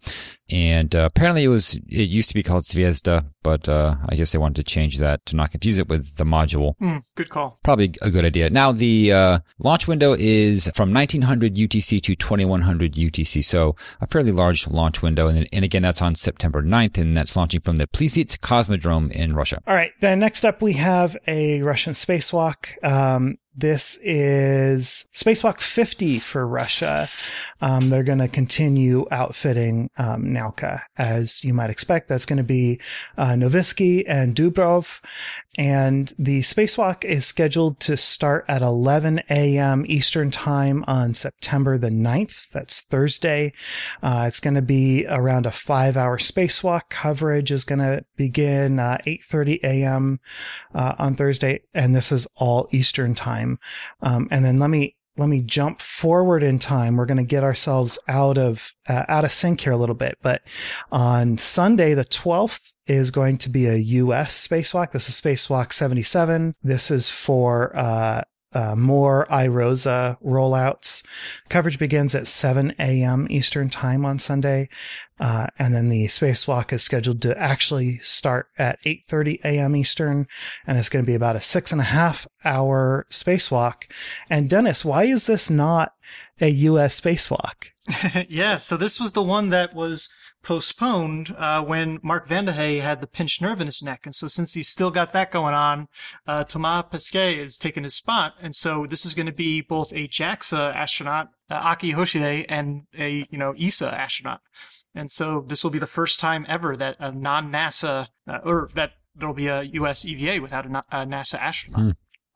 And uh, apparently it was, it used to be called Zvezda, but uh, I guess they wanted to change that to not confuse it with the module. Mm, good call. Probably a good idea. Now the uh, launch window is from 1900 UTC to 2100 UTC, so a fairly large launch window. And, and again, that's on September 9th, and that's launching from the Plesetsk Cosmodrome in Russia. All right. Then next up, we have a Russian spacewalk. Um, this is Spacewalk 50 for Russia. Um, they're going to continue outfitting um, Nauka, as you might expect. That's going to be uh, Novitskiy and Dubrov. And the spacewalk is scheduled to start at 11 a.m. Eastern Time on September the 9th. That's Thursday. Uh, it's going to be around a five hour spacewalk. Coverage is going to begin uh, 8.30 a.m. Uh, on Thursday. And this is all Eastern Time. Um, and then let me let me jump forward in time. We're going to get ourselves out of uh, out of sync here a little bit. But on Sunday, the 12th, is going to be a U.S. spacewalk. This is Spacewalk 77. This is for uh, uh, more iROSA rollouts. Coverage begins at 7 a.m. Eastern Time on Sunday. Uh, and then the spacewalk is scheduled to actually start at 8.30 a.m. Eastern. And it's going to be about a six and a half hour spacewalk. And Dennis, why is this not a U.S. spacewalk? yeah, so this was the one that was postponed uh, when Mark Vande Hei had the pinched nerve in his neck. And so since he's still got that going on, uh, Thomas Pesquet is taking his spot. And so this is going to be both a JAXA astronaut, uh, Aki Hoshide, and a, you know, ESA astronaut. And so this will be the first time ever that a non-NASA, uh, or that there'll be a U.S. EVA without a, a NASA astronaut. Hmm.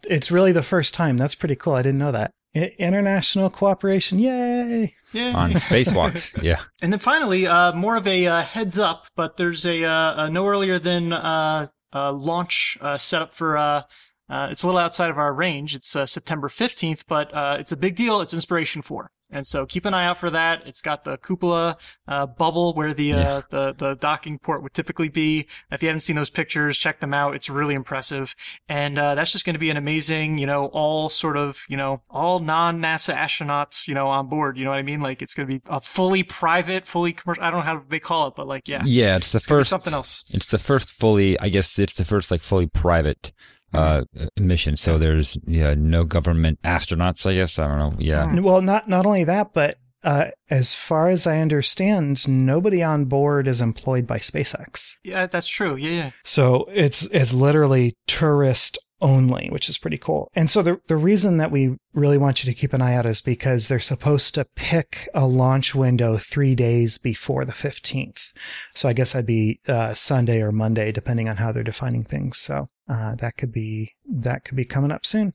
It's really the first time. That's pretty cool. I didn't know that. I- international cooperation. Yay! Yay. On spacewalks. yeah. And then finally, uh, more of a uh, heads up, but there's a, uh, a no earlier than uh, launch uh, set up for. Uh, it's a little outside of our range. It's September 15th, but it's a big deal. It's Inspiration 4. And so keep an eye out for that. It's got the cupola uh, bubble where the, uh, Yeah. the the docking port would typically be. If you haven't seen those pictures, check them out. It's really impressive, and uh, that's just going to be an amazing, you know, all sort of, you know, all non-NASA astronauts, you know, on board. You know what I mean? Like it's going to be a fully private, fully commercial. I don't know how they call it, but like yeah, Yeah, it's the It's first. something else. It's the first fully. I guess it's the first like fully private uh mission. So there's yeah no government astronauts. I guess I don't know. Yeah. Well, not not only that, but uh, as far as I understand, nobody on board is employed by SpaceX. Yeah, that's true. Yeah, yeah. So it's it's literally tourist only, which is pretty cool. And so the the reason that we really want you to keep an eye out is because they're supposed to pick a launch window three days before the fifteenth. So I guess that'd be uh, Sunday or Monday, depending on how they're defining things. So uh, that could be that could be coming up soon.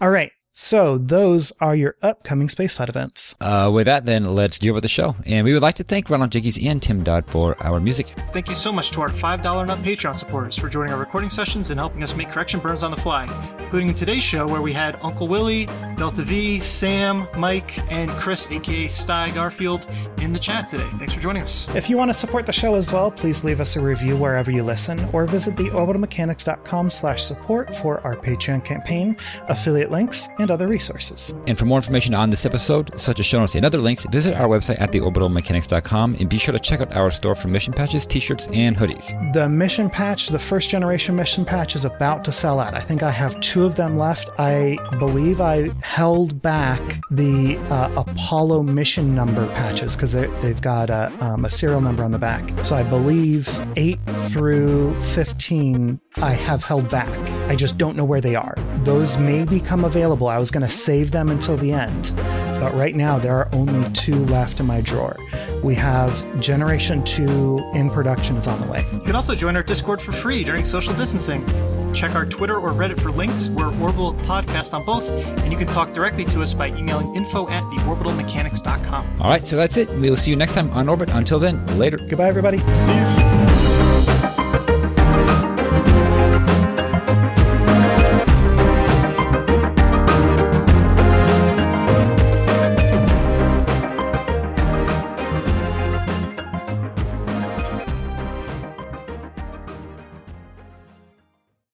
All right. So those are your upcoming spaceflight events. Uh, with that, then let's deal with the show. And we would like to thank Ronald Jickeys and Tim Dodd for our music. Thank you so much to our $5 and up Patreon supporters for joining our recording sessions and helping us make correction burns on the fly, including in today's show where we had Uncle Willie, Delta V, Sam, Mike, and Chris, aka Sty Garfield, in the chat today. Thanks for joining us. If you want to support the show as well, please leave us a review wherever you listen, or visit theorbitalmechanics.com slash support for our Patreon campaign, affiliate links, and other resources. And for more information on this episode, such as show notes and other links, visit our website at theorbitalmechanics.com and be sure to check out our store for mission patches, t-shirts, and hoodies. The mission patch, the first generation mission patch, is about to sell out. I think I have two of them left. I believe I held back the uh, Apollo mission number patches because they've got a, um, a serial number on the back. So I believe 8 through 15 I have held back. I just don't know where they are. Those may become available. I was going to save them until the end. But right now, there are only two left in my drawer. We have Generation 2 in production is on the way. You can also join our Discord for free during social distancing. Check our Twitter or Reddit for links. We're Orbital Podcast on both, and you can talk directly to us by emailing info at theorbitalmechanics.com. All right, so that's it. We will see you next time on Orbit. Until then, later. Goodbye, everybody. See you.